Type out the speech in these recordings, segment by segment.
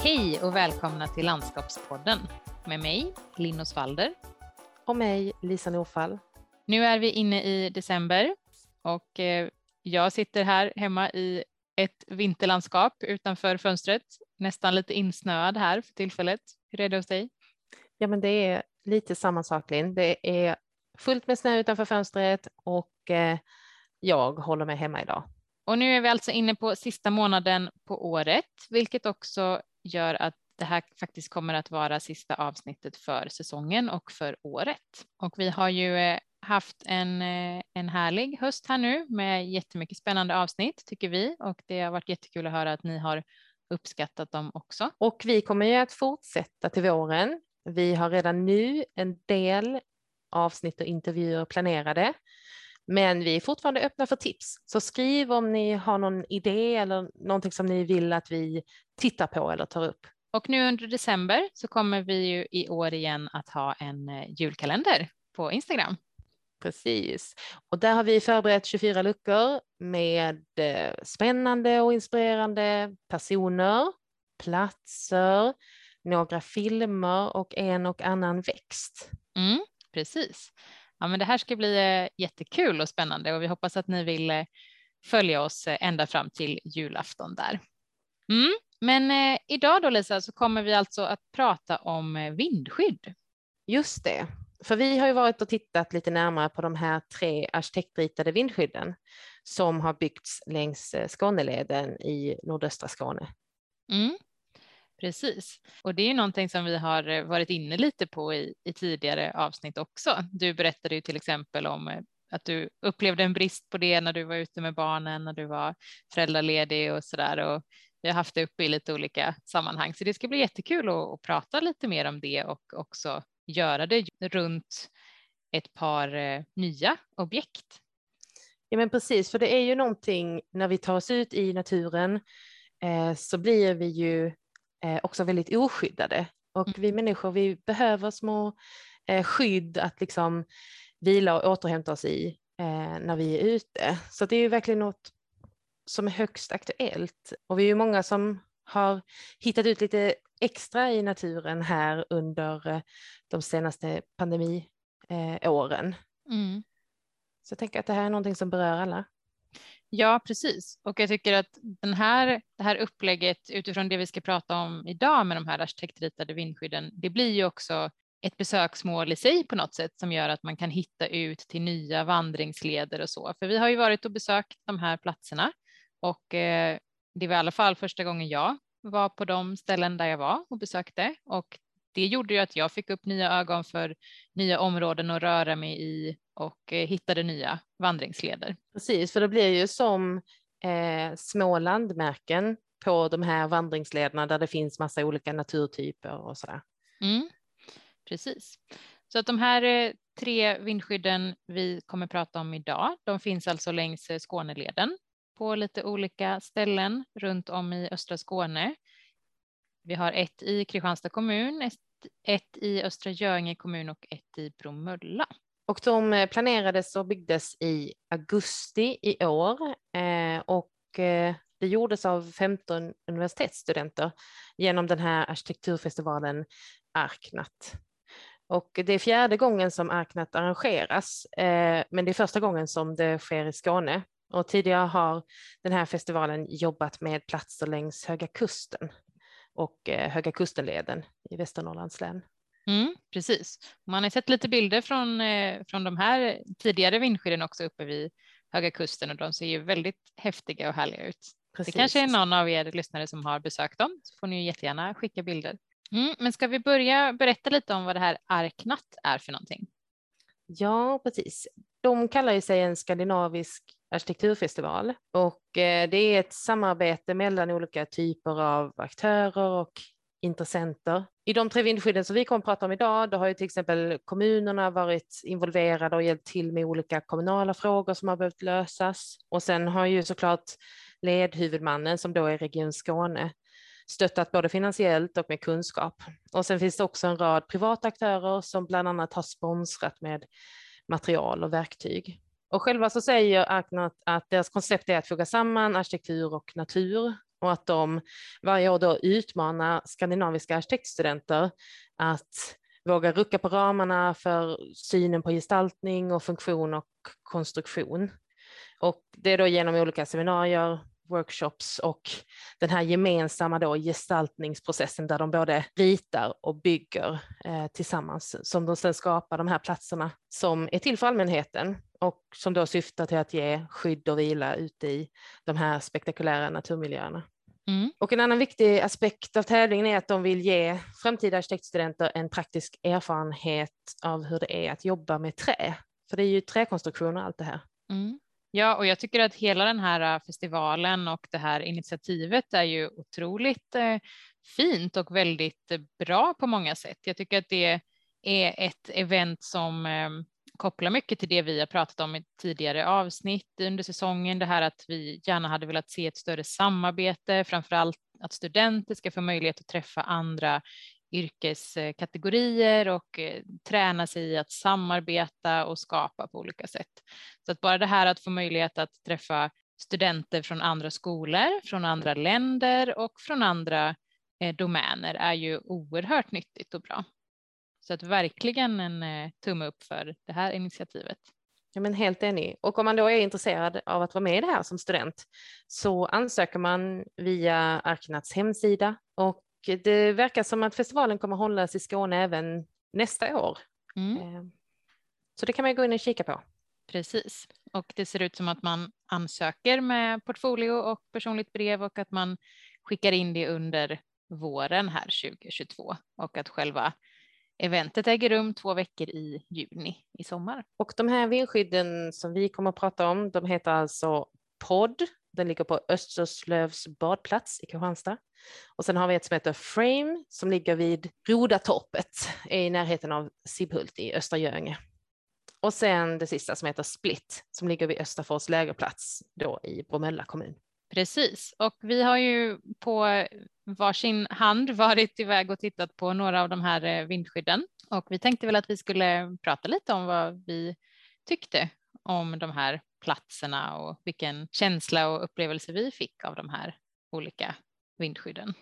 Hej och välkomna till Landskapspodden med mig, Linn Osvalder. Och mig, Lisa Norfall. Nu är vi inne i december och eh, jag sitter här hemma i ett vinterlandskap utanför fönstret, nästan lite insnöad här för tillfället. Hur är det hos dig? Ja, men det är lite samma sak, Linn. Det är fullt med snö utanför fönstret och eh, jag håller mig hemma idag. Och nu är vi alltså inne på sista månaden på året, vilket också gör att det här faktiskt kommer att vara sista avsnittet för säsongen och för året. Och vi har ju eh, haft en, eh, en härlig höst här nu med jättemycket spännande avsnitt tycker vi och det har varit jättekul att höra att ni har uppskattat dem också. Och vi kommer ju att fortsätta till våren. Vi har redan nu en del avsnitt och intervjuer planerade. Men vi är fortfarande öppna för tips, så skriv om ni har någon idé eller någonting som ni vill att vi tittar på eller tar upp. Och nu under december så kommer vi ju i år igen att ha en eh, julkalender på Instagram. Precis, och där har vi förberett 24 luckor med eh, spännande och inspirerande personer, platser, några filmer och en och annan växt. Mm, precis. Ja, men det här ska bli eh, jättekul och spännande och vi hoppas att ni vill följa oss ända fram till julafton där. Mm. Men eh, idag då Lisa så kommer vi alltså att prata om eh, vindskydd. Just det, för vi har ju varit och tittat lite närmare på de här tre arkitektritade vindskydden som har byggts längs eh, Skåneleden i nordöstra Skåne. Mm. Precis, och det är ju någonting som vi har eh, varit inne lite på i, i tidigare avsnitt också. Du berättade ju till exempel om att du upplevde en brist på det när du var ute med barnen, när du var föräldraledig och så där. Och vi har haft det uppe i lite olika sammanhang, så det ska bli jättekul att, att prata lite mer om det och också göra det runt ett par eh, nya objekt. Ja men precis, för det är ju någonting när vi tar oss ut i naturen eh, så blir vi ju eh, också väldigt oskyddade och mm. vi människor vi behöver små eh, skydd att liksom vila och återhämta oss i eh, när vi är ute. Så det är ju verkligen något som är högst aktuellt och vi är ju många som har hittat ut lite extra i naturen här under eh, de senaste pandemiåren. Mm. Så jag tänker att det här är någonting som berör alla. Ja, precis. Och jag tycker att den här, det här upplägget utifrån det vi ska prata om idag med de här arkitektritade vindskydden, det blir ju också ett besöksmål i sig på något sätt som gör att man kan hitta ut till nya vandringsleder och så. För vi har ju varit och besökt de här platserna och eh, det var i alla fall första gången jag var på de ställen där jag var och besökte och det gjorde ju att jag fick upp nya ögon för nya områden att röra mig i och eh, hittade nya vandringsleder. Precis, för det blir ju som eh, små landmärken på de här vandringslederna där det finns massa olika naturtyper och sådär. Mm, precis. Så att de här eh, tre vindskydden vi kommer prata om idag, de finns alltså längs Skåneleden på lite olika ställen runt om i östra Skåne. Vi har ett i Kristianstad kommun, ett i Östra Göinge kommun och ett i Bromölla. Och de eh, planerades och byggdes i augusti i år eh, och eh, det gjordes av 15 universitetsstudenter genom den här arkitekturfestivalen Arknat. Och det är fjärde gången som Arknat arrangeras, men det är första gången som det sker i Skåne och tidigare har den här festivalen jobbat med platser längs Höga Kusten och eh, Höga Kustenleden i Västernorrlands län. Mm, precis. Man har sett lite bilder från, eh, från de här tidigare vindskydden också uppe vid Höga Kusten och de ser ju väldigt häftiga och härliga ut. Precis. Det kanske är någon av er lyssnare som har besökt dem så får ni jättegärna skicka bilder. Mm, men ska vi börja berätta lite om vad det här Arknatt är för någonting? Ja, precis. De kallar ju sig en skandinavisk arkitekturfestival och eh, det är ett samarbete mellan olika typer av aktörer och intressenter. I de tre vindskydden som vi kommer att prata om idag, då har ju till exempel kommunerna varit involverade och hjälpt till med olika kommunala frågor som har behövt lösas. Och sen har ju såklart ledhuvudmannen som då är Region Skåne stöttat både finansiellt och med kunskap. Och sen finns det också en rad privata aktörer som bland annat har sponsrat med material och verktyg. Och själva så säger Aknat att deras koncept är att foga samman arkitektur och natur och att de varje år då utmanar skandinaviska arkitektstudenter att våga rucka på ramarna för synen på gestaltning och funktion och konstruktion. Och det är då genom olika seminarier, workshops och den här gemensamma då gestaltningsprocessen där de både ritar och bygger eh, tillsammans som de sedan skapar de här platserna som är till för allmänheten och som då syftar till att ge skydd och vila ute i de här spektakulära naturmiljöerna. Mm. Och en annan viktig aspekt av tävlingen är att de vill ge framtida arkitektstudenter en praktisk erfarenhet av hur det är att jobba med trä. För det är ju träkonstruktioner allt det här. Mm. Ja, och jag tycker att hela den här äh, festivalen och det här initiativet är ju otroligt äh, fint och väldigt äh, bra på många sätt. Jag tycker att det är ett event som ähm, kopplar mycket till det vi har pratat om i tidigare avsnitt under säsongen. Det här att vi gärna hade velat se ett större samarbete, framför allt att studenter ska få möjlighet att träffa andra yrkeskategorier och eh, träna sig i att samarbeta och skapa på olika sätt. Så att bara det här att få möjlighet att träffa studenter från andra skolor, från andra länder och från andra eh, domäner är ju oerhört nyttigt och bra. Så att verkligen en eh, tumme upp för det här initiativet. Ja, men helt enig. Och om man då är intresserad av att vara med i det här som student så ansöker man via Arknats hemsida och det verkar som att festivalen kommer hållas i Skåne även nästa år. Mm. Eh, så det kan man gå in och kika på. Precis, och det ser ut som att man ansöker med portfolio och personligt brev och att man skickar in det under våren här 2022 och att själva eventet äger rum två veckor i juni i sommar. Och de här vindskydden som vi kommer att prata om, de heter alltså POD. Den ligger på Österslövs badplats i Kristianstad. Och sen har vi ett som heter Frame som ligger vid Rodatorpet i närheten av Sibbhult i Östra Göinge. Och sen det sista som heter Split som ligger vid Österfors lägerplats då i Bromölla kommun. Precis, och vi har ju på varsin hand varit iväg och tittat på några av de här eh, vindskydden och vi tänkte väl att vi skulle prata lite om vad vi tyckte om de här platserna och vilken känsla och upplevelse vi fick av de här olika vindskydden.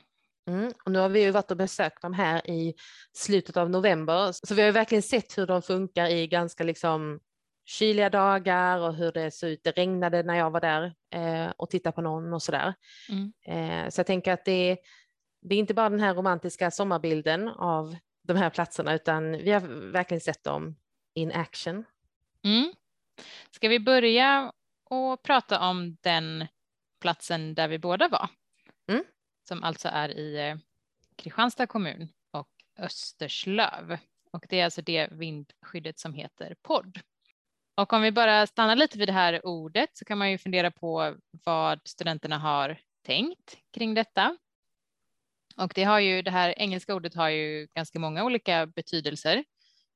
Mm. Och nu har vi ju varit och besökt dem här i slutet av november, så vi har ju verkligen sett hur de funkar i ganska liksom kyliga dagar och hur det såg ut. Det regnade när jag var där eh, och tittade på någon och sådär. Mm. Eh, så jag tänker att det, det är inte bara den här romantiska sommarbilden av de här platserna, utan vi har verkligen sett dem in action. Mm. Ska vi börja och prata om den platsen där vi båda var? Som alltså är i eh, Kristianstad kommun och Österslöv. Och det är alltså det vindskyddet som heter podd. Och om vi bara stannar lite vid det här ordet så kan man ju fundera på vad studenterna har tänkt kring detta. Och det har ju det här engelska ordet har ju ganska många olika betydelser,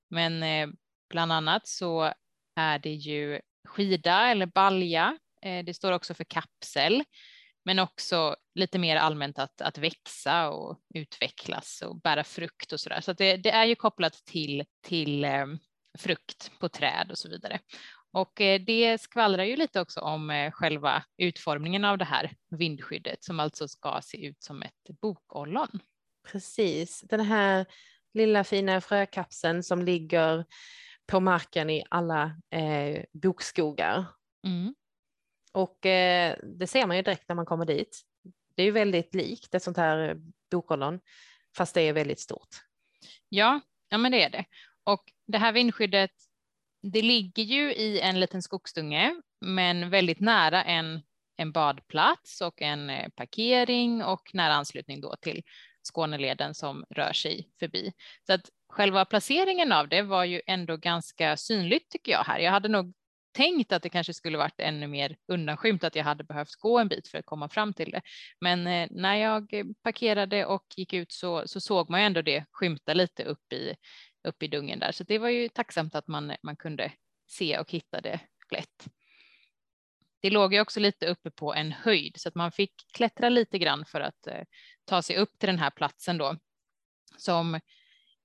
men eh, bland annat så är det ju skida eller balja. Eh, det står också för kapsel, men också lite mer allmänt att, att växa och utvecklas och bära frukt och så där. Så det, det, är ju kopplat till, till eh, frukt på träd och så vidare. Och eh, det skvallrar ju lite också om eh, själva utformningen av det här vindskyddet som alltså ska se ut som ett bokollon. Precis, den här lilla fina frökapseln som ligger på marken i alla eh, bokskogar. Mm. Och eh, det ser man ju direkt när man kommer dit. Det är ju väldigt likt ett sånt här eh, bokollon, fast det är väldigt stort. Ja, ja men det är det. Och det här vindskyddet, det ligger ju i en liten skogsdunge, men väldigt nära en, en badplats och en eh, parkering och nära anslutning då till Skåneleden som rör sig förbi. Så att själva placeringen av det var ju ändå ganska synligt tycker jag här. Jag hade nog tänkt att det kanske skulle varit ännu mer undanskymt, att jag hade behövt gå en bit för att komma fram till det. Men eh, när jag parkerade och gick ut så, så såg man ju ändå det skymta lite upp i, upp i dungen där, så det var ju tacksamt att man, man kunde se och hitta det lätt. Det låg ju också lite uppe på en höjd så att man fick klättra lite grann för att eh, ta sig upp till den här platsen då som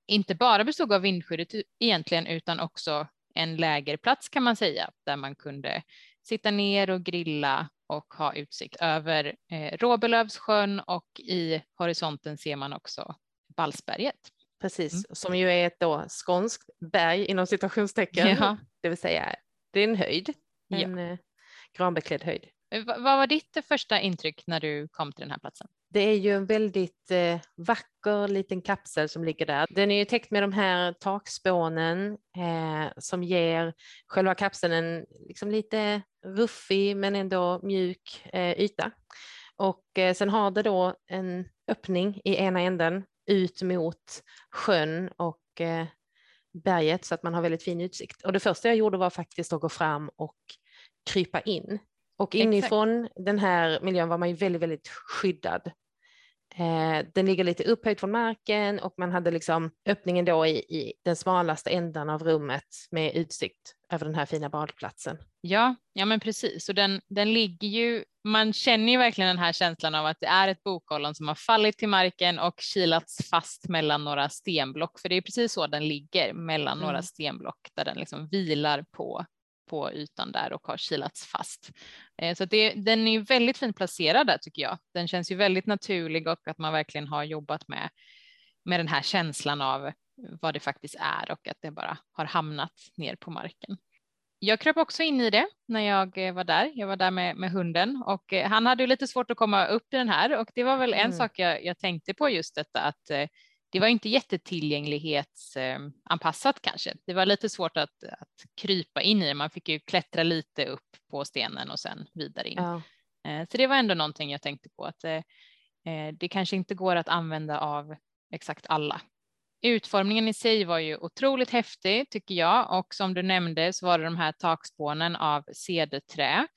inte bara bestod av vindskyddet egentligen utan också en lägerplats kan man säga där man kunde sitta ner och grilla och ha utsikt över eh, Råbelövssjön och i horisonten ser man också Ballsberget. Precis, mm. som ju är ett då skånskt berg inom citationstecken, ja. det vill säga det är en höjd, en ja. Eh, granbeklädd höjd. Eh, vad var ditt första intryck när du kom till den här platsen? Det är ju en väldigt eh, vacker liten kapsel som ligger där. Den är ju täckt med de här takspånen eh, som ger själva kapseln en liksom lite ruffig men ändå mjuk eh, yta. Och eh, sen har det då en öppning i ena änden ut mot sjön och eh, berget så att man har väldigt fin utsikt. Och det första jag gjorde var faktiskt att gå fram och krypa in. Och inifrån Exakt. den här miljön var man ju väldigt, väldigt skyddad. Eh, den ligger lite upphöjd från marken och man hade liksom öppningen då i, i den smalaste ändan av rummet med utsikt över den här fina badplatsen. Ja, ja men precis. Och den, den ligger ju, man känner ju verkligen den här känslan av att det är ett bokollon som har fallit till marken och kilats fast mellan några stenblock. För det är precis så den ligger, mellan mm. några stenblock där den liksom vilar på på ytan där och har kilats fast. Eh, så det, den är väldigt fint placerad där tycker jag. Den känns ju väldigt naturlig och att man verkligen har jobbat med, med den här känslan av vad det faktiskt är och att det bara har hamnat ner på marken. Jag kröp också in i det när jag eh, var där. Jag var där med, med hunden och eh, han hade ju lite svårt att komma upp i den här och det var väl en mm. sak jag, jag tänkte på just detta att det var inte jättetillgänglighetsanpassat kanske. Det var lite svårt att, att krypa in i. Man fick ju klättra lite upp på stenen och sen vidare in. Ja. Eh, så det var ändå någonting jag tänkte på att eh, eh, det kanske inte går att använda av exakt alla. Utformningen i sig var ju otroligt häftig tycker jag och som du nämnde så var det de här takspånen av cederträ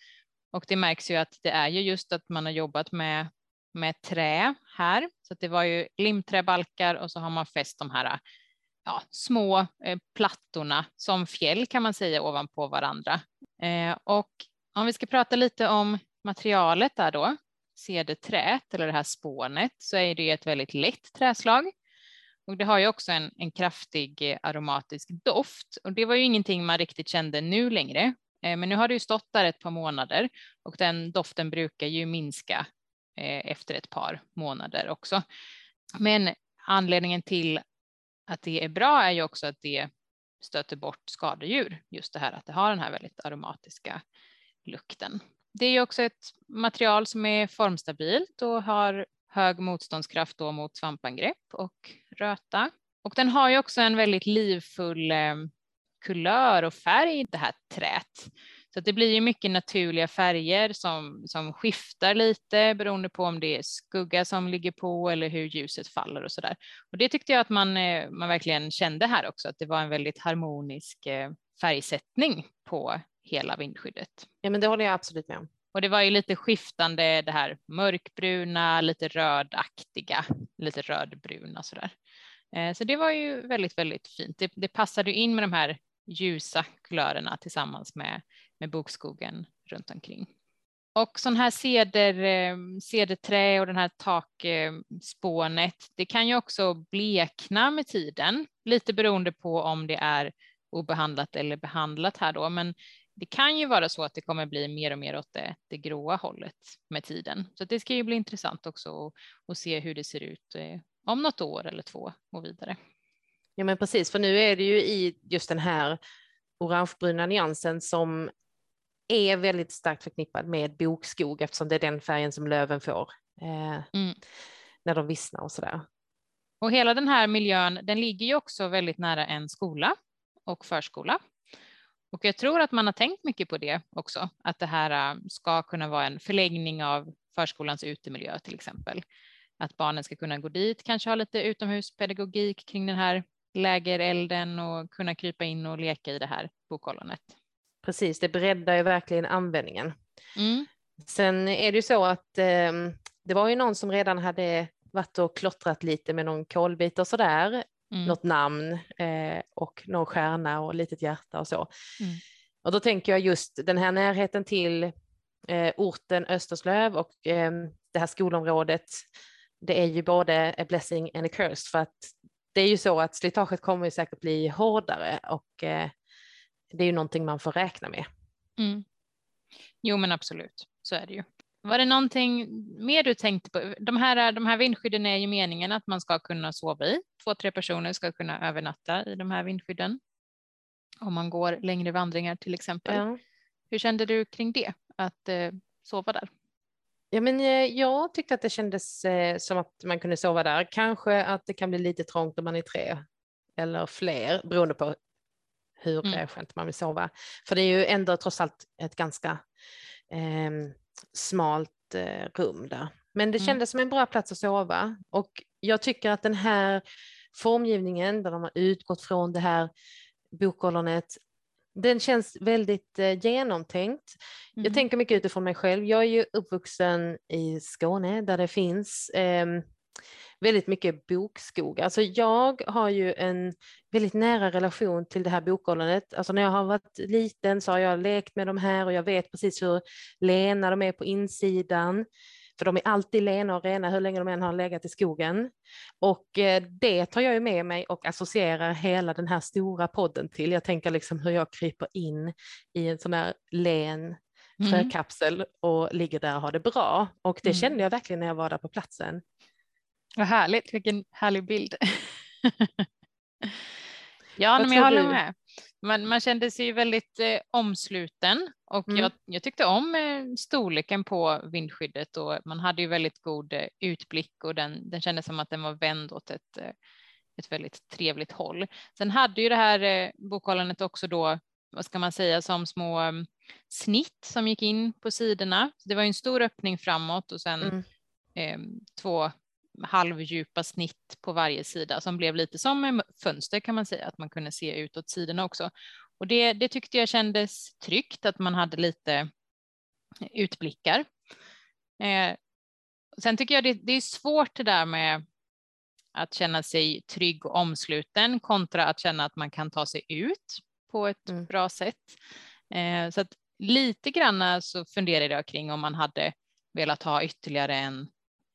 och det märks ju att det är ju just att man har jobbat med med trä här. Så det var ju limträbalkar och så har man fäst de här ja, små eh, plattorna som fjäll kan man säga ovanpå varandra. Eh, och om vi ska prata lite om materialet där då, cederträet eller det här spånet, så är det ett väldigt lätt träslag. Och det har ju också en, en kraftig eh, aromatisk doft och det var ju ingenting man riktigt kände nu längre. Eh, men nu har det ju stått där ett par månader och den doften brukar ju minska Eh, efter ett par månader också. Men anledningen till att det är bra är ju också att det stöter bort skadedjur, just det här att det har den här väldigt aromatiska lukten. Det är ju också ett material som är formstabilt och har hög motståndskraft då mot svampangrepp och röta. Och den har ju också en väldigt livfull eh, kulör och färg, det här trät. Så det blir ju mycket naturliga färger som, som skiftar lite beroende på om det är skugga som ligger på eller hur ljuset faller och så där. Och det tyckte jag att man, eh, man verkligen kände här också, att det var en väldigt harmonisk eh, färgsättning på hela vindskyddet. Ja, men det håller jag absolut med om. Och det var ju lite skiftande, det här mörkbruna, lite rödaktiga, lite rödbruna så där. Eh, så det var ju väldigt, väldigt fint. Det, det passade in med de här ljusa kulörerna tillsammans med med bokskogen runt omkring. Och sån här ceder, eh, cederträ och den här takspånet, det kan ju också blekna med tiden, lite beroende på om det är obehandlat eller behandlat här då, men det kan ju vara så att det kommer bli mer och mer åt det, det gråa hållet med tiden. Så det ska ju bli intressant också att, se hur det ser ut eh, om något år eller två och vidare. Ja men precis, för nu är det ju i just den här orangebruna nyansen som är väldigt starkt förknippad med bokskog eftersom det är den färgen som löven får eh, mm. när de vissnar och sådär. Och hela den här miljön, den ligger ju också väldigt nära en skola och förskola. Och jag tror att man har tänkt mycket på det också, att det här äh, ska kunna vara en förläggning av förskolans utemiljö till exempel. Att barnen ska kunna gå dit, kanske ha lite utomhuspedagogik kring den här lägerelden och kunna krypa in och leka i det här bokollonet. Precis, det breddar ju verkligen användningen. Mm. Sen är det ju så att eh, det var ju någon som redan hade varit och klottrat lite med någon kolbit och sådär, mm. något namn eh, och någon stjärna och litet hjärta och så. Mm. Och då tänker jag just den här närheten till eh, orten Österslöv och eh, det här skolområdet, det är ju både a blessing and a curse för att det är ju så att slitaget kommer ju säkert bli hårdare och eh, det är ju någonting man får räkna med. Mm. Jo, men absolut. så är det ju. Var det någonting mer du tänkte på? De här, de här vindskydden är ju meningen att man ska kunna sova i. Två, tre personer ska kunna övernatta i de här vindskydden. Om man går längre vandringar till exempel. Ja. Hur kände du kring det, att eh, sova där? Ja, men eh, jag tyckte att det kändes eh, som att man kunde sova där. Kanske att det kan bli lite trångt om man är tre eller fler beroende på hur mm. skönt man vill sova. För det är ju ändå trots allt ett ganska eh, smalt eh, rum där. Men det mm. kändes som en bra plats att sova och jag tycker att den här formgivningen där de har utgått från det här bokollonet den känns väldigt eh, genomtänkt. Mm. Jag tänker mycket utifrån mig själv. Jag är ju uppvuxen i Skåne där det finns eh, väldigt mycket bokskog. Alltså jag har ju en väldigt nära relation till det här bokollonet. Alltså när jag har varit liten så har jag lekt med de här och jag vet precis hur lena de är på insidan. För de är alltid lena och rena hur länge de än har legat i skogen. Och eh, det tar jag ju med mig och associerar hela den här stora podden till. Jag tänker liksom hur jag kryper in i en sån här len frökapsel mm. och ligger där och har det bra. Och det mm. kände jag verkligen när jag var där på platsen. Vad härligt, vilken härlig bild. ja, men jag håller du? med. Man, man kände sig väldigt eh, omsluten och mm. jag, jag, tyckte om eh, storleken på vindskyddet och man hade ju väldigt god eh, utblick och den, den kändes som att den var vänd åt ett, eh, ett väldigt trevligt håll. Sen hade ju det här eh, bokhållandet också då, vad ska man säga, som små um, snitt som gick in på sidorna. det var en stor öppning framåt och sen mm. eh, två halvdjupa snitt på varje sida som blev lite som fönster kan man säga, att man kunde se utåt sidorna också. Och det, det tyckte jag kändes tryggt att man hade lite utblickar. Eh, sen tycker jag det, det, är svårt det där med att känna sig trygg och omsluten kontra att känna att man kan ta sig ut på ett mm. bra sätt. Eh, så att lite grann så funderade jag kring om man hade velat ha ytterligare en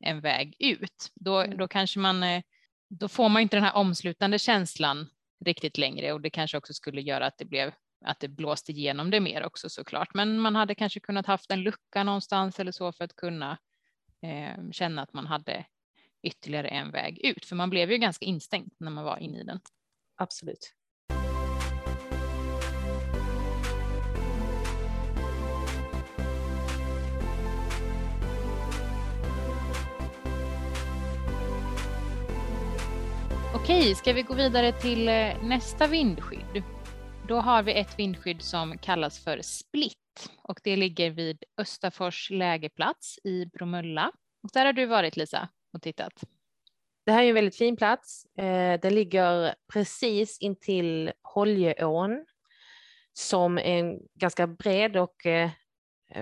en väg ut. Då, mm. då kanske man, eh, då får man inte den här omslutande känslan riktigt längre och det kanske också skulle göra att det blev att det blåste igenom det mer också såklart. Men man hade kanske kunnat haft en lucka någonstans eller så för att kunna eh, känna att man hade ytterligare en väg ut, för man blev ju ganska instängd när man var inne i den. Absolut. Okej, ska vi gå vidare till eh, nästa vindskydd? Då har vi ett vindskydd som kallas för Split och det ligger vid Östafors lägerplats i Bromölla. Och där har du varit Lisa och tittat. Det här är en väldigt fin plats. Eh, den ligger precis intill Holjeån som är en ganska bred och eh,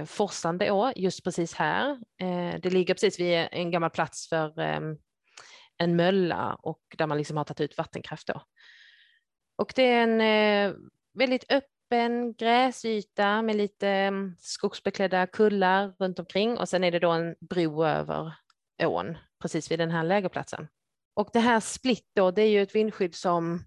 forsande å just precis här. Det ligger precis vid en gammal plats för ehm, en mölla och där man liksom har tagit ut vattenkraft då. Och det är en eh, väldigt öppen gräsyta med lite mm, skogsbeklädda kullar runt omkring och sen är det då en bro över ån precis vid den här lägerplatsen. Och det här split då, det är ju ett vindskydd som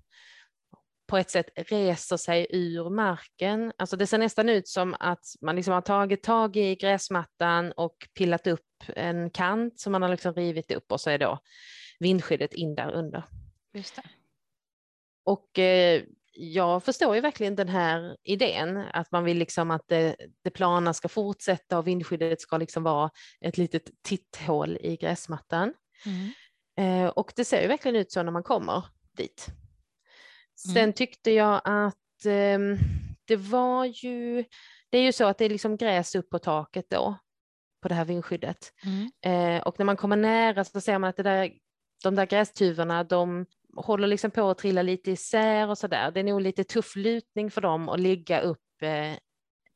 på ett sätt reser sig ur marken. Alltså det ser nästan ut som att man liksom har tagit tag i gräsmattan och pillat upp en kant som man har liksom rivit upp och så är då vindskyddet in där under. Just det. Och eh, jag förstår ju verkligen den här idén att man vill liksom att det, det plana ska fortsätta och vindskyddet ska liksom vara ett litet titthål i gräsmattan. Mm. Eh, och det ser ju verkligen ut så när man kommer dit. Sen mm. tyckte jag att eh, det var ju, det är ju så att det är liksom gräs upp på taket då på det här vindskyddet. Mm. Eh, och när man kommer nära så ser man att det där de där grästuvorna, de håller liksom på att trilla lite isär och så där. Det är nog lite tuff lutning för dem att ligga upp eh,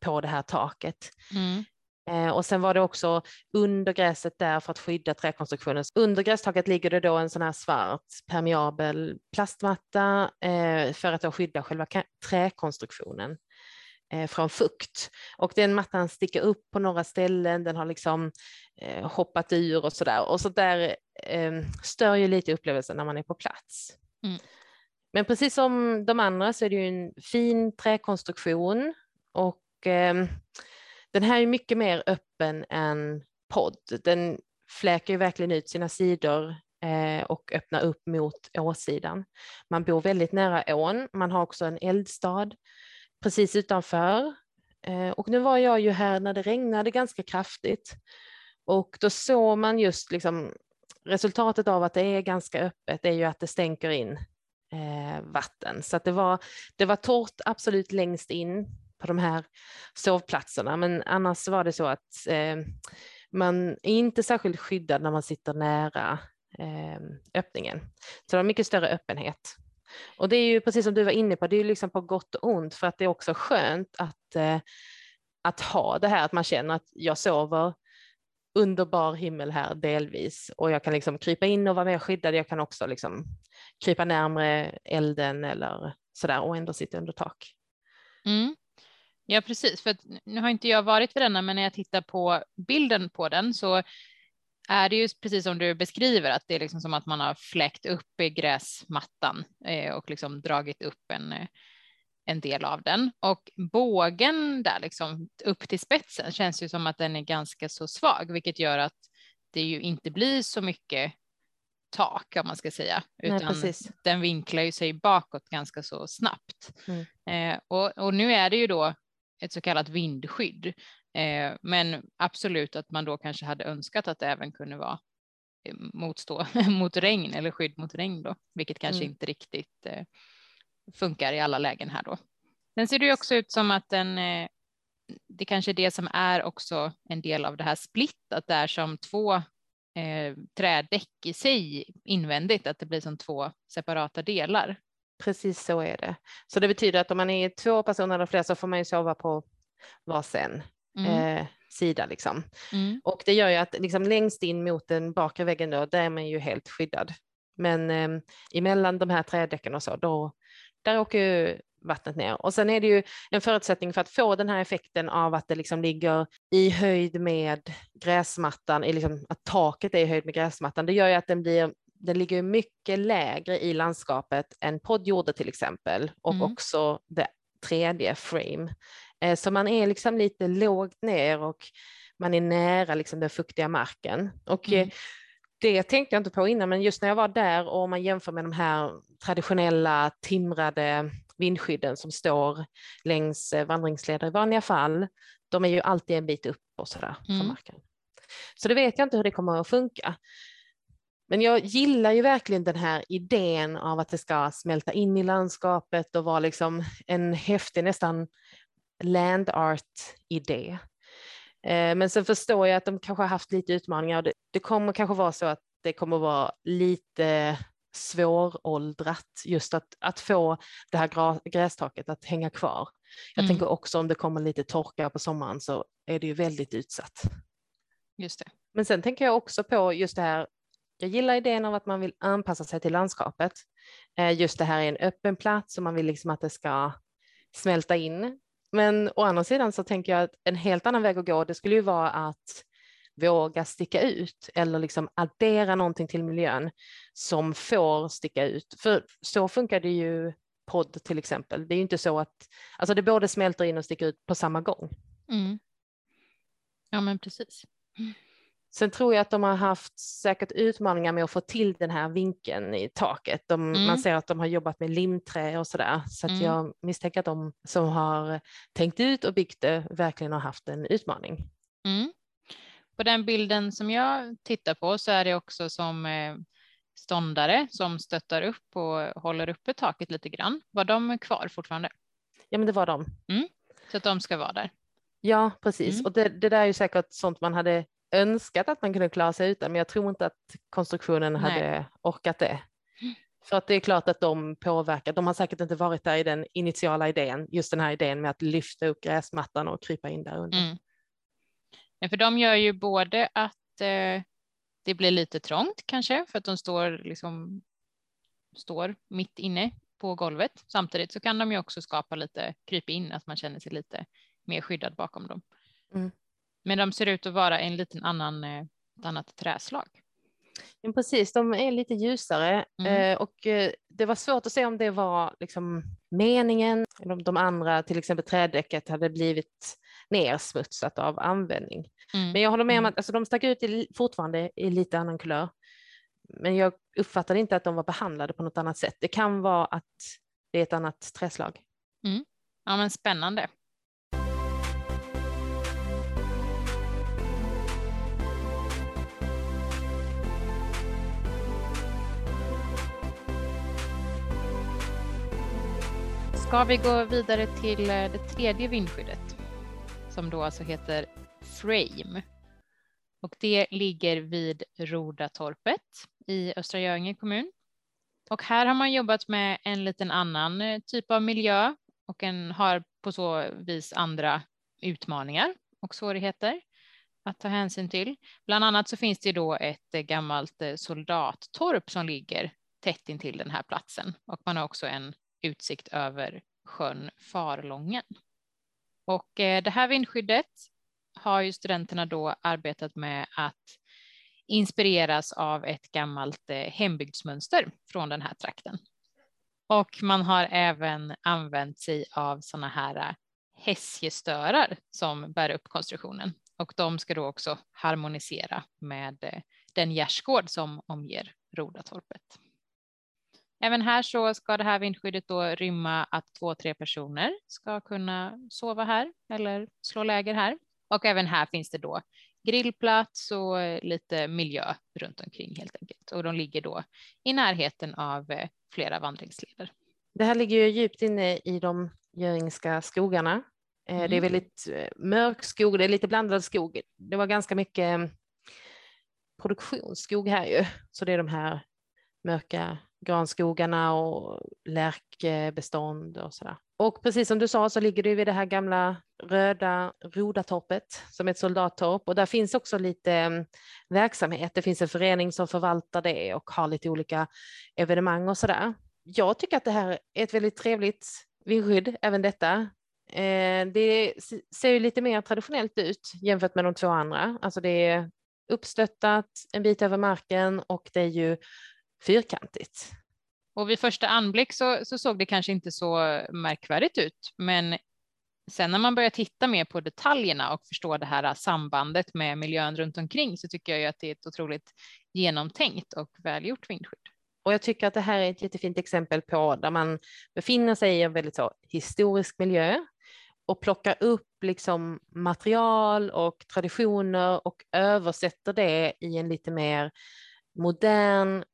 på det här taket. Mm. Eh, och sen var det också under gräset där för att skydda träkonstruktionen. Under grästaket ligger det då en sån här svart permeabel plastmatta eh, för att skydda själva träkonstruktionen. Eh, från fukt. Och den mattan sticker upp på några ställen, den har liksom eh, hoppat ur och sådär. Och så där eh, stör ju lite upplevelsen när man är på plats. Mm. Men precis som de andra så är det ju en fin träkonstruktion och eh, Den här är mycket mer öppen än podd. Den fläker ju verkligen ut sina sidor eh, och öppnar upp mot åsidan. Man bor väldigt nära ån. Man har också en eldstad precis utanför. Eh, och nu var jag ju här när det regnade ganska kraftigt och då såg man just liksom resultatet av att det är ganska öppet är ju att det stänker in eh, vatten. Så att det, var, det var torrt absolut längst in på de här sovplatserna, men annars var det så att eh, man är inte särskilt skyddad när man sitter nära eh, öppningen. Så det var mycket större öppenhet. Och det är ju precis som du var inne på, det är ju liksom på gott och ont för att det är också skönt att, eh, att ha det här att man känner att jag sover underbar himmel här delvis och jag kan liksom krypa in och vara mer skyddad. Jag kan också liksom krypa närmre elden eller sådär och ändå sitta under tak. Mm. Ja, precis, för nu har inte jag varit vid denna, men när jag tittar på bilden på den så är det ju precis som du beskriver att det är liksom som att man har fläkt upp i gräsmattan eh, och liksom dragit upp en, eh, en del av den och bågen där liksom upp till spetsen känns ju som att den är ganska så svag, vilket gör att det ju inte blir så mycket tak om man ska säga, utan Nej, den vinklar ju sig bakåt ganska så snabbt. Mm. Eh, och, och, nu är det ju då ett så kallat vindskydd, eh, men absolut att man då kanske hade önskat att det även kunde vara eh, motstå mot regn eller skydd mot regn då, vilket kanske mm. inte riktigt eh, funkar i alla lägen här då. Sen ser det också ut som att den, eh, det kanske är det som är också en del av det här split, att det är som två eh, trädäck i sig invändigt, att det blir som två separata delar. Precis så är det. Så det betyder att om man är två personer eller fler så får man ju sova på varsin mm. eh, sida liksom. Mm. Och det gör ju att liksom längst in mot den bakre väggen då, där är man ju helt skyddad. Men eh, emellan de här trädäcken och så, då, där åker ju vattnet ner. Och sen är det ju en förutsättning för att få den här effekten av att det liksom ligger i höjd med gräsmattan, liksom att taket är i höjd med gräsmattan. Det gör ju att den blir den ligger mycket lägre i landskapet än podd gjorde till exempel och mm. också det tredje frame. Eh, så man är liksom lite lågt ner och man är nära liksom den fuktiga marken. Och mm. det tänkte jag inte på innan, men just när jag var där och man jämför med de här traditionella timrade vindskydden som står längs eh, vandringsleder i vanliga fall, de är ju alltid en bit upp och sådär mm. från marken. Så det vet jag inte hur det kommer att funka. Men jag gillar ju verkligen den här idén av att det ska smälta in i landskapet och vara liksom en häftig, nästan land art-idé. Eh, men sen förstår jag att de kanske har haft lite utmaningar. Det, det kommer kanske vara så att det kommer vara lite svåråldrat just att, att få det här grästaket att hänga kvar. Jag mm. tänker också om det kommer lite torka på sommaren så är det ju väldigt utsatt. Just det. Men sen tänker jag också på just det här, jag gillar idén av att man vill anpassa sig till landskapet. Eh, just det här är en öppen plats och man vill liksom att det ska smälta in. Men å andra sidan så tänker jag att en helt annan väg att gå, det skulle ju vara att våga sticka ut eller liksom addera någonting till miljön som får sticka ut. För så funkar det ju podd till exempel. Det är ju inte så att alltså det både smälter in och sticker ut på samma gång. Mm. Ja, men precis. Sen tror jag att de har haft säkert utmaningar med att få till den här vinkeln i taket. De, mm. Man ser att de har jobbat med limträ och sådär. Så att mm. jag misstänker att de som har tänkt ut och byggt det verkligen har haft en utmaning. Mm. På den bilden som jag tittar på så är det också som eh, ståndare som stöttar upp och håller uppe taket lite grann. Var de kvar fortfarande? Ja, men det var de. Mm. Så att de ska vara där. Ja, precis. Mm. Och det, det, där är ju säkert sånt man hade önskat att man kunde klara sig utan, men jag tror inte att konstruktionen Nej. hade orkat det. För att det är klart att de påverkar. De har säkert inte varit där i den initiala idén, just den här idén med att lyfta upp gräsmattan och krypa in där under. Mm. För de gör ju både att eh, det blir lite trångt kanske för att de står liksom står mitt inne på golvet. Samtidigt så kan de ju också skapa lite kryp in, att man känner sig lite mer skyddad bakom dem. Mm. Men de ser ut att vara en liten annan, eh, ett annat träslag. Ja, precis, de är lite ljusare mm. eh, och eh, det var svårt att se om det var liksom meningen. De, de andra, till exempel trädäcket, hade blivit nersmutsat av användning. Mm. Men jag håller med om Mm. att alltså, de stack ut i, fortfarande i lite annan kulör. Men jag uppfattade inte att de var behandlade på något annat sätt. Det kan vara att det är ett annat träslag. Ja, men spännande. Ska vi gå vidare till eh, det tredje vindskyddet som då alltså heter Frame. Och det ligger vid Rodatorpet i Östra Göinge kommun. Och här har man jobbat med en liten annan eh, typ av miljö och en har på så vis andra utmaningar och svårigheter att ta hänsyn till. Bland annat så finns det då ett eh, gammalt soldattorp som ligger tätt intill den här platsen och man har också en utsikt över sjön Farlången. Och eh, det här vindskyddet har ju studenterna då arbetat med att inspireras av ett gammalt eh, hembygdsmönster från den här trakten. Och man har även använt sig av sådana här eh, hässjestörar som bär upp konstruktionen och de ska då också harmonisera med den gärdsgård som omger Rodatorpet. Även här så ska det här vindskyddet då rymma att två, tre personer ska kunna sova här eller slå läger här. Och även här finns det då grillplats och eh, lite miljö runt omkring helt enkelt. Och de ligger då i närheten av eh, flera vandringsleder. Det här ligger ju djupt inne i de göringska skogarna. Eh, Det är Mm. väldigt mörk skog, det är lite blandad skog. Det var ganska mycket produktionsskog här ju, så det är de här mörka granskogarna och lärkbestånd och sådär. Och precis som du sa så ligger det ju vid det här gamla röda Rodatorpet som är ett soldattorp och där finns också lite mm, verksamhet. Det finns en förening som förvaltar det och har lite olika evenemang och sådär. Jag tycker att det här är ett väldigt trevligt vindskydd, även detta. Eh, det ser ju lite mer traditionellt ut jämfört med de två andra. Alltså det är uppstöttat en bit över marken och det är ju fyrkantigt. Och vid första anblick så, så såg det kanske inte så märkvärdigt ut, men sen när man börjar titta mer på detaljerna och förstå det här sambandet med miljön runt omkring så tycker jag ju att det är ett otroligt genomtänkt och välgjort vindskydd. Och jag tycker att det här är ett jättefint exempel på där man befinner sig i en väldigt så historisk miljö och plockar upp liksom material och traditioner och översätter det i en lite mer modern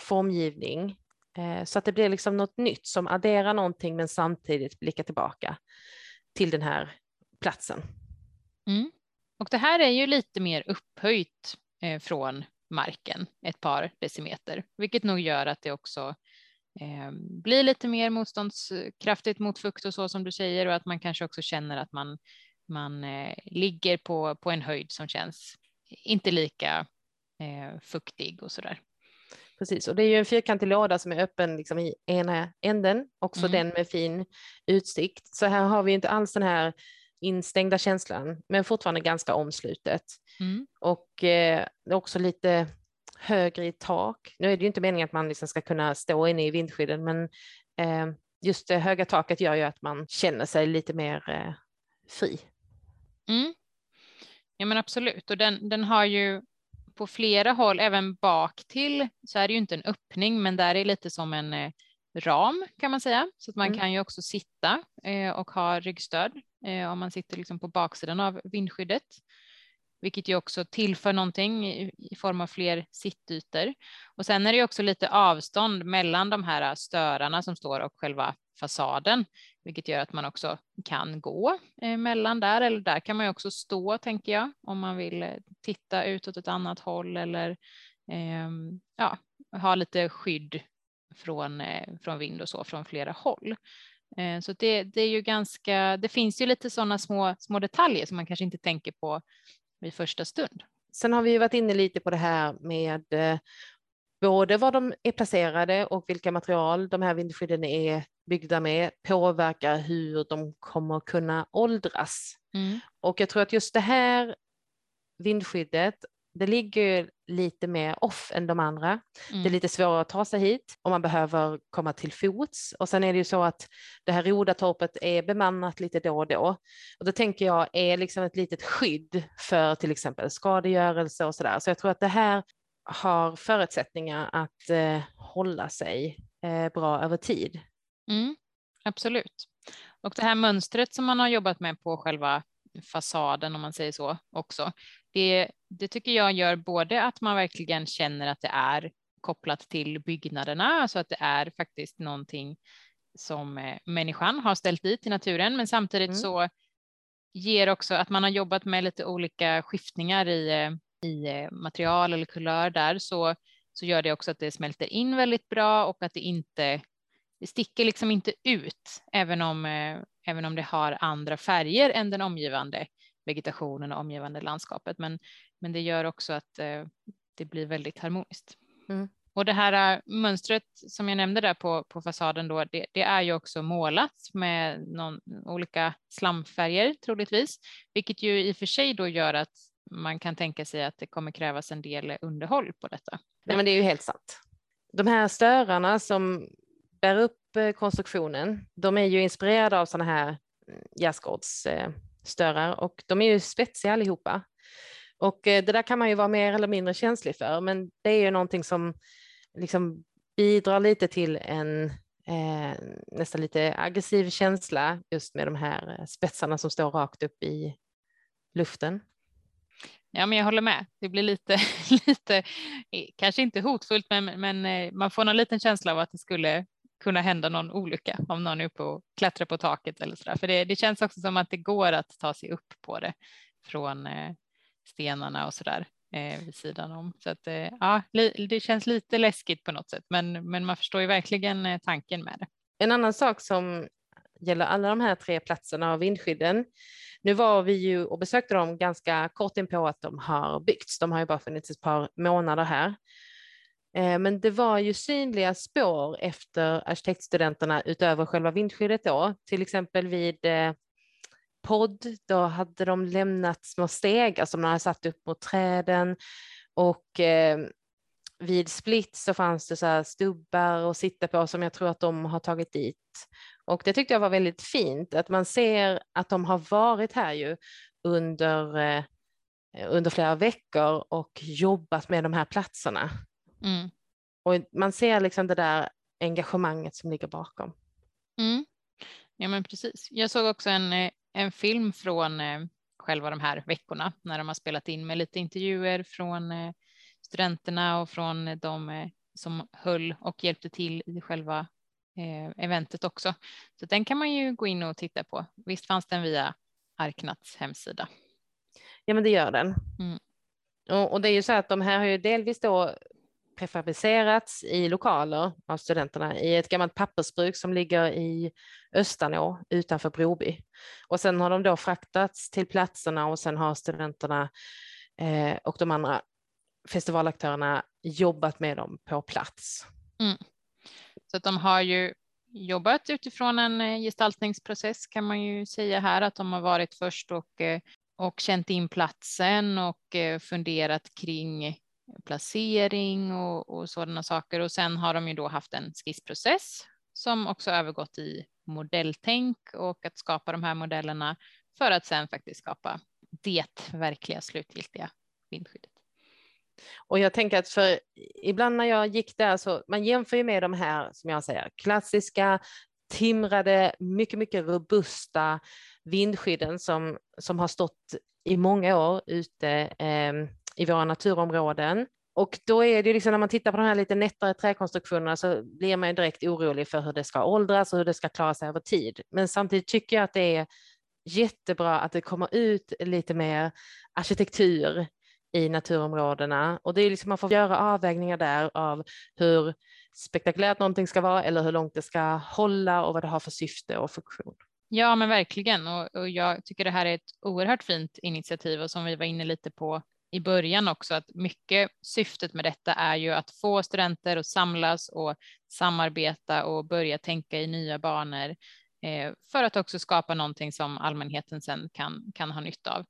formgivning. Eh, så att det blir liksom något nytt som adderar någonting men samtidigt blickar tillbaka till den här platsen. Mm. Och det här är ju lite mer upphöjt eh, från marken, ett par decimeter, vilket nog gör att det också eh, blir lite mer motståndskraftigt mot fukt och så som du säger och att man kanske också känner att man, man ligger på, på en höjd som känns inte lika fuktig och så där. Precis, och det är ju en fyrkantig låda som är öppen liksom i ena änden, också Mm. den med fin utsikt. Så här har vi inte alls den här instängda känslan, men fortfarande ganska omslutet. Mm. Och eh, också lite högre i tak. Nu är det ju inte meningen att man liksom ska kunna stå inne i vindskydden, men eh, just det höga taket gör ju att man känner sig lite mer eh, fri. Mm. Ja men absolut och den, den har ju på flera håll, även bak till så är det ju inte en öppning men där är lite som en eh, ram kan man säga. Så att man Mm. kan ju också sitta eh, och ha ryggstöd eh, om man sitter liksom på baksidan av vindskyddet. Vilket ju också tillför någonting i, i form av fler sittytor. Och sen är det ju också lite avstånd mellan de här störarna som står och själva fasaden, vilket gör att man också kan gå emellan mellan där, eller där kan man ju också stå, tänker jag, om man vill eh, titta ut åt ett annat håll eller eh, ja, ha lite skydd från, eh, från vind och så från flera håll. Eh, så det, det är ju ganska, det finns ju lite sådana små, små detaljer som man kanske inte tänker på vid första stund. Sen har vi ju varit inne lite på det här med eh, både var de är placerade och vilka material de här vindskydden är byggda med påverkar hur de kommer kunna åldras. Mm. Och jag tror att just det här vindskyddet det ligger lite mer off än de andra. Mm. Det är Mm. lite svårare att ta sig hit och man behöver komma till fots. Och sen är det ju så att det här Rodatorpet är bemannat lite då och då. Och det tänker jag är liksom ett litet skydd för till exempel skadegörelse och sådär. Så jag tror att det här har förutsättningar att eh, hålla sig eh, bra över tid. Mm, absolut. Och det här mönstret som man har jobbat med på själva fasaden om man säger så också. Det, det tycker jag gör både att man verkligen känner att det är kopplat till byggnaderna, alltså att det är faktiskt någonting som eh, människan har ställt dit i naturen, men samtidigt Mm. så ger också att man har jobbat med lite olika skiftningar i, eh, i eh, material eller kulör där så, så gör det också att det smälter in väldigt bra och att det inte det sticker liksom inte ut även om, eh, även om det har andra färger än den omgivande vegetationen och omgivande landskapet. Men, men det gör också att eh, det blir väldigt harmoniskt. Mm. Och det här mönstret som jag nämnde där på, på fasaden då, det, det är ju också målat med någon, olika slamfärger troligtvis, vilket ju i och för sig då gör att man kan tänka sig att det kommer krävas en del underhåll på detta. Nej, men det är ju helt sant. De här störarna som bär upp eh, konstruktionen, de är ju inspirerade av sådana här mm, gärdsgårdsstörar eh, och de är ju spetsiga allihopa. Och eh, det där kan man ju vara mer eller mindre känslig för, men det är ju någonting som liksom bidrar lite till en eh, nästan lite aggressiv känsla just med de här spetsarna som står rakt upp i luften. Ja, men jag håller med. Det blir lite, lite eh, kanske inte hotfullt, men, men eh, man får någon liten känsla av att det skulle kunna hända någon olycka om någon är uppe och klättrar på taket eller så där. För det, det känns också som att det går att ta sig upp på det från eh, stenarna och så där eh, vid sidan om. Så att eh, ja, det känns lite läskigt på något sätt, men, men man förstår ju verkligen eh, tanken med det. En annan sak som gäller alla de här tre platserna och vindskydden. Nu var vi ju och besökte dem ganska kort in på att de har byggts. De har ju bara funnits ett par månader här. Eh, men det var ju synliga spår efter arkitektstudenterna utöver själva vindskyddet då, till exempel vid eh, podd, då hade de lämnat små stegar som de hade satt upp mot träden och eh, vid split så fanns det så här stubbar att sitta på som jag tror att de har tagit dit. Och det tyckte jag var väldigt fint att man ser att de har varit här ju under, eh, under flera veckor och jobbat med de här platserna. Mm. Och man ser liksom det där engagemanget som ligger bakom. Mm. Ja, men precis. Jag såg också en, eh, en film från eh, själva de här veckorna när de har spelat in med lite intervjuer från eh, studenterna och från de som höll och hjälpte till i själva eventet också. Så den kan man ju gå in och titta på. Visst fanns den via Arknats hemsida. Ja, men det gör den. Mm. Och, och det är ju så att de här har ju delvis då prefabricerats i lokaler av studenterna i ett gammalt pappersbruk som ligger i Östanå utanför Broby. Och sen har de då fraktats till platserna och sen har studenterna eh, och de andra festivalaktörerna jobbat med dem på plats. Så att de har ju jobbat utifrån en eh, gestaltningsprocess kan man ju säga här att de har varit först och, eh, och känt in platsen och eh, funderat kring placering och, och sådana saker och sen har de ju då haft en skissprocess som också övergått i modelltänk och att skapa de här modellerna för att sen faktiskt skapa det verkliga slutgiltiga vindskyddet. Och jag tänker att för ibland när jag gick där så man jämför ju med de här som jag säger klassiska timrade, mycket, mycket robusta vindskydden som, som har stått i många år ute eh, i våra naturområden. Och då är det liksom när man tittar på de här lite nättare träkonstruktionerna så blir man ju direkt orolig för hur det ska åldras och hur det ska klara sig över tid. Men samtidigt tycker jag att det är jättebra att det kommer ut lite mer arkitektur i naturområdena och det är liksom man får göra avvägningar där av hur spektakulärt någonting ska vara eller hur långt det ska hålla och vad det har för syfte och funktion. Ja, men verkligen. Och, och jag tycker det här är ett oerhört fint initiativ och som vi var inne lite på i början också, att mycket syftet med detta är ju att få studenter att samlas och samarbeta och börja tänka i nya banor eh, för att också skapa någonting som allmänheten sen kan, kan ha nytta av.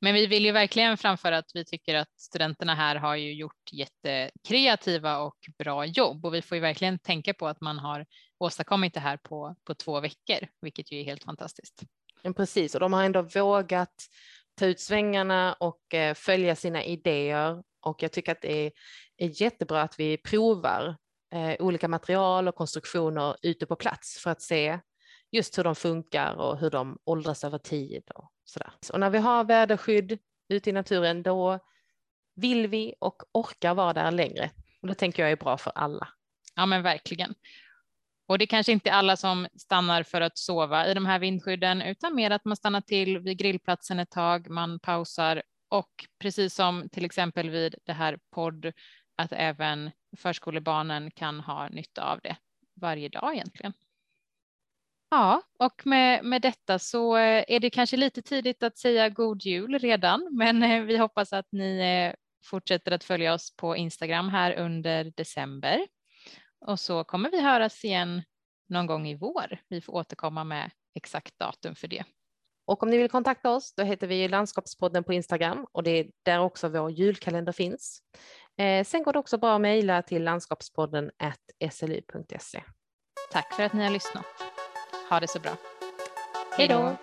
Men vi vill ju verkligen framföra att vi tycker att studenterna här har ju gjort jättekreativa och bra jobb och vi får ju verkligen tänka på att man har åstadkommit det här på, på två veckor, vilket ju är helt fantastiskt. Precis, och de har ändå vågat ta ut svängarna och eh, följa sina idéer och jag tycker att det är, är jättebra att vi provar eh, olika material och konstruktioner ute på plats för att se just hur de funkar och hur de åldras över tid och sådär. Och när vi har väderskydd ute i naturen då vill vi och orkar vara där längre. Och det tänker jag är bra för alla. Ja men verkligen. Och det kanske inte är alla som stannar för att sova i de här vindskydden utan mer att man stannar till vid grillplatsen ett tag, man pausar och precis som till exempel vid det här podd att även förskolebarnen kan ha nytta av det varje dag egentligen. Ja, och med, med detta så eh, är det kanske lite tidigt att säga god jul redan, men eh, vi hoppas att ni eh, fortsätter att följa oss på Instagram här under december. Och så kommer vi höras igen någon gång i vår. Vi får återkomma med exakt datum för det. Och om ni vill kontakta oss, då heter vi Landskapspodden på Instagram och det är där också vår julkalender finns. Eh, sen går det också bra att mejla till landskapspodden slu.se. Tack för att ni har lyssnat. Ha det så bra. Hej då!